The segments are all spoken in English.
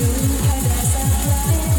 you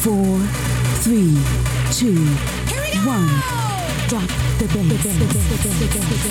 Four, three, two, one. Drop the bass.